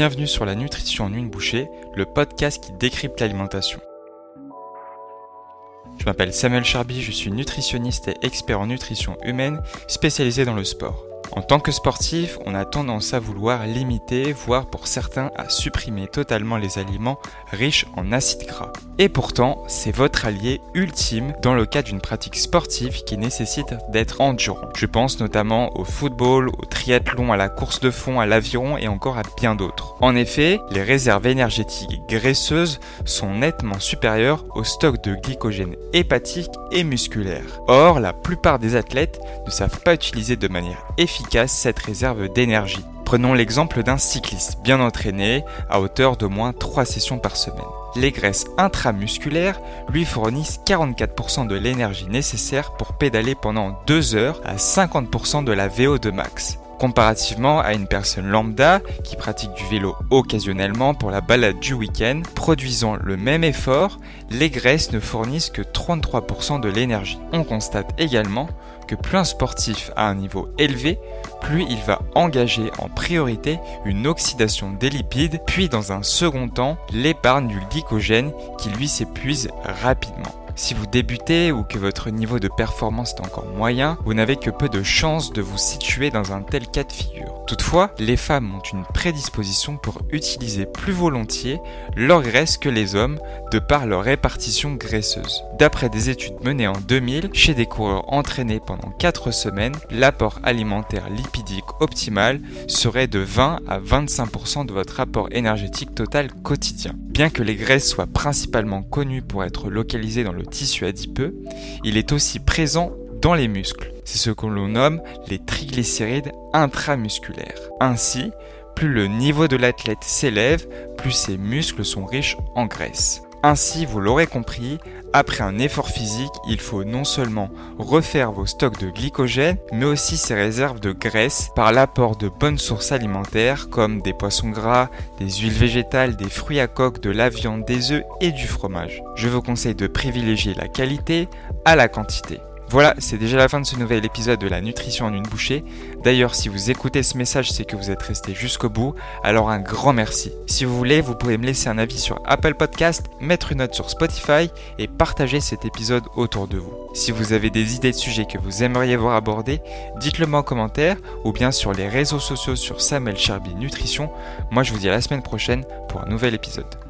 Bienvenue sur la nutrition en une bouchée, le podcast qui décrypte l'alimentation. Je m'appelle Samuel Charby, je suis nutritionniste et expert en nutrition humaine spécialisé dans le sport. En tant que sportif, on a tendance à vouloir limiter, voire pour certains à supprimer totalement les aliments riches en acides gras. Et pourtant, c'est votre allié ultime dans le cas d'une pratique sportive qui nécessite d'être endurant. Je pense notamment au football, au triathlon, à la course de fond, à l'aviron et encore à bien d'autres. En effet, les réserves énergétiques graisseuses sont nettement supérieures au stock de glycogène hépatique et musculaire. Or, la plupart des athlètes ne savent pas utiliser de manière efficace cette réserve d'énergie. Prenons l'exemple d'un cycliste bien entraîné à hauteur de moins 3 sessions par semaine. Les graisses intramusculaires lui fournissent 44% de l'énergie nécessaire pour pédaler pendant 2 heures à 50% de la VO2 max comparativement à une personne lambda qui pratique du vélo occasionnellement pour la balade du week-end, produisant le même effort, les graisses ne fournissent que 33% de l'énergie. On constate également que plus un sportif a un niveau élevé, plus il va engager en priorité une oxydation des lipides, puis dans un second temps l'épargne du glycogène qui lui s'épuise rapidement. Si vous débutez ou que votre niveau de performance est encore moyen, vous n'avez que peu de chances de vous situer dans un tel cas de figure. Toutefois, les femmes ont une prédisposition pour utiliser plus volontiers leur graisse que les hommes de par leur répartition graisseuse. D'après des études menées en 2000 chez des coureurs entraînés pendant 4 semaines, l'apport alimentaire lipidique optimal serait de 20 à 25% de votre apport énergétique total quotidien. Bien que les graisses soient principalement connues pour être localisées dans le tissu adipeux, il est aussi présent dans les muscles. C'est ce que l'on nomme les triglycérides intramusculaires. Ainsi, plus le niveau de l'athlète s'élève, plus ses muscles sont riches en graisse. Ainsi, vous l'aurez compris, après un effort physique, il faut non seulement refaire vos stocks de glycogène, mais aussi ses réserves de graisse par l'apport de bonnes sources alimentaires comme des poissons gras, des huiles végétales, des fruits à coque, de la viande, des œufs et du fromage. Je vous conseille de privilégier la qualité à la quantité. Voilà, c'est déjà la fin de ce nouvel épisode de la nutrition en une bouchée. D'ailleurs, si vous écoutez ce message, c'est que vous êtes resté jusqu'au bout, alors un grand merci. Si vous voulez, vous pouvez me laisser un avis sur Apple Podcast, mettre une note sur Spotify et partager cet épisode autour de vous. Si vous avez des idées de sujets que vous aimeriez voir abordés, dites-le moi en commentaire ou bien sur les réseaux sociaux sur Samuel Charby Nutrition. Moi, je vous dis à la semaine prochaine pour un nouvel épisode.